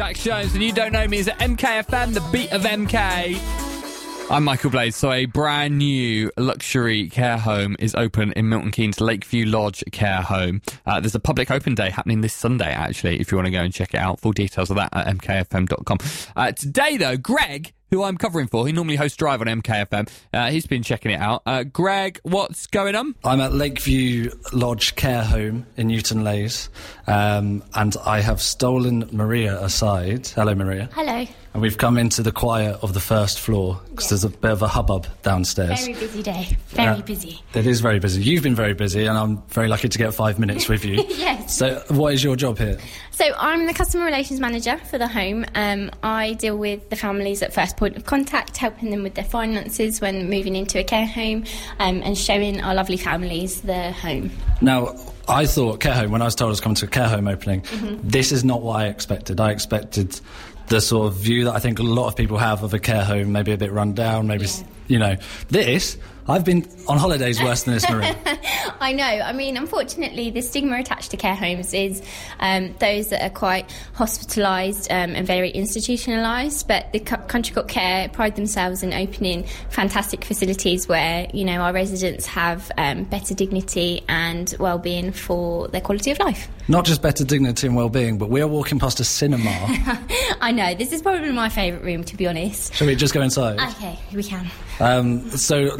Jax Jones, and you don't know me is at MKFM, the beat of MK. I'm Michael Blade. So, a brand new luxury care home is open in Milton Keynes Lakeview Lodge Care Home. Uh, there's a public open day happening this Sunday, actually, if you want to go and check it out. Full details of that at mkfm.com. Uh, today, though, Greg who I'm covering for. He normally hosts Drive on MKFM. Uh, he's been checking it out. Uh, Greg, what's going on? I'm at Lakeview Lodge Care Home in Newton Leys, um, and I have stolen Maria aside. Hello, Maria. Hello. And we've come into the quiet of the first floor because there's a bit of a hubbub downstairs. Very busy day. Very uh, busy. It is very busy. You've been very busy, and I'm very lucky to get five minutes with you. yes. So, what is your job here? So, I'm the customer relations manager for the home. Um, I deal with the families at first point of contact, helping them with their finances when moving into a care home, um, and showing our lovely families the home. Now, I thought care home when I was told I was coming to a care home opening. Mm-hmm. This is not what I expected. I expected the sort of view that I think a lot of people have of a care home, maybe a bit run down, maybe, yeah. You know. This, I've been on holidays worse than this, Marie. I know. I mean, unfortunately, the stigma attached to care homes is um, those that are quite hospitalised um, and very institutionalised. But the Country Court Care pride themselves in opening fantastic facilities where you know our residents have um, better dignity and well-being for their quality of life. Not just better dignity and well-being, but we are walking past a cinema. I know. This is probably my favourite room, to be honest. Shall we just go inside? Okay, we can. Um, so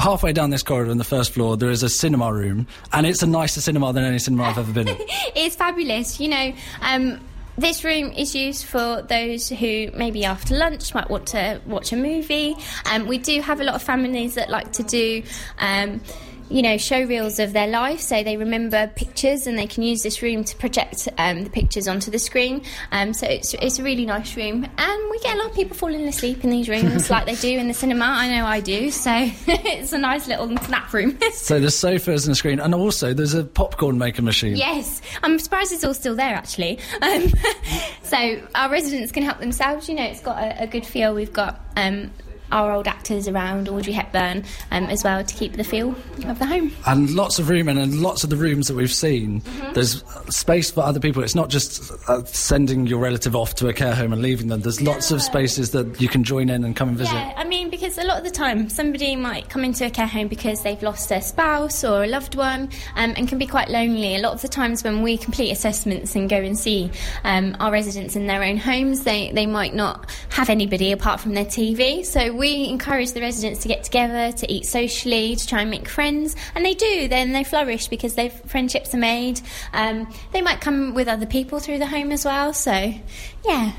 halfway down this corridor on the first floor, there is a cinema room, and it's a nicer cinema than any cinema I've ever been in. it's fabulous. You know, um, this room is used for those who maybe after lunch might want to watch a movie. Um, we do have a lot of families that like to do. Um, you know, show reels of their life, so they remember pictures and they can use this room to project um, the pictures onto the screen. Um, so it's, it's a really nice room, and we get a lot of people falling asleep in these rooms like they do in the cinema. I know I do, so it's a nice little nap room. so there's sofas and a screen, and also there's a popcorn maker machine. Yes, I'm surprised it's all still there actually. Um, so our residents can help themselves. You know, it's got a, a good feel. We've got um, our old actors around, Audrey Hepburn, um, as well, to keep the feel of the home. And lots of room, and lots of the rooms that we've seen, mm-hmm. there's space for other people. It's not just uh, sending your relative off to a care home and leaving them. There's lots of spaces that you can join in and come and visit. Yeah, I mean, because a lot of the time, somebody might come into a care home because they've lost their spouse or a loved one um, and can be quite lonely. A lot of the times when we complete assessments and go and see um, our residents in their own homes, they, they might not have anybody apart from their TV. So we encourage the residents to get together, to eat socially, to try and make friends, and they do. Then they flourish because their friendships are made. Um, they might come with other people through the home as well. So, yeah.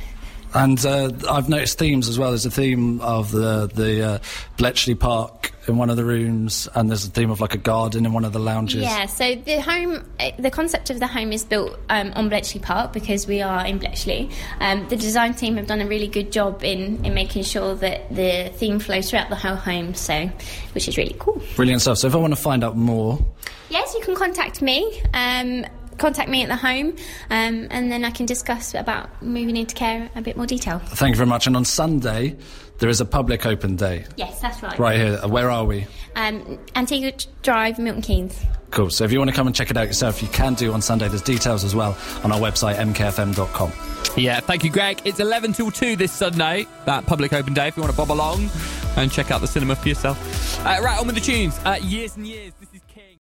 And uh, I've noticed themes as well. There's a theme of the the uh, Bletchley Park in one of the rooms, and there's a theme of like a garden in one of the lounges. Yeah, so the home, the concept of the home is built um, on Bletchley Park because we are in Bletchley. Um, the design team have done a really good job in, in making sure that the theme flows throughout the whole home, so which is really cool. Brilliant stuff. So if I want to find out more, yes, you can contact me. Um, contact me at the home, um, and then I can discuss about moving into care a bit more detail. Thank you very much. And on Sunday, there is a public open day. Yes, that's right. Right here. Where are we? Um, Antigua Drive, Milton Keynes. Cool. So if you want to come and check it out yourself, you can do on Sunday. There's details as well on our website, mkfm.com. Yeah, thank you, Greg. It's 11 till 2 this Sunday, that public open day, if you want to bob along and check out the cinema for yourself. Uh, right, on with the tunes. Uh, years and years. This is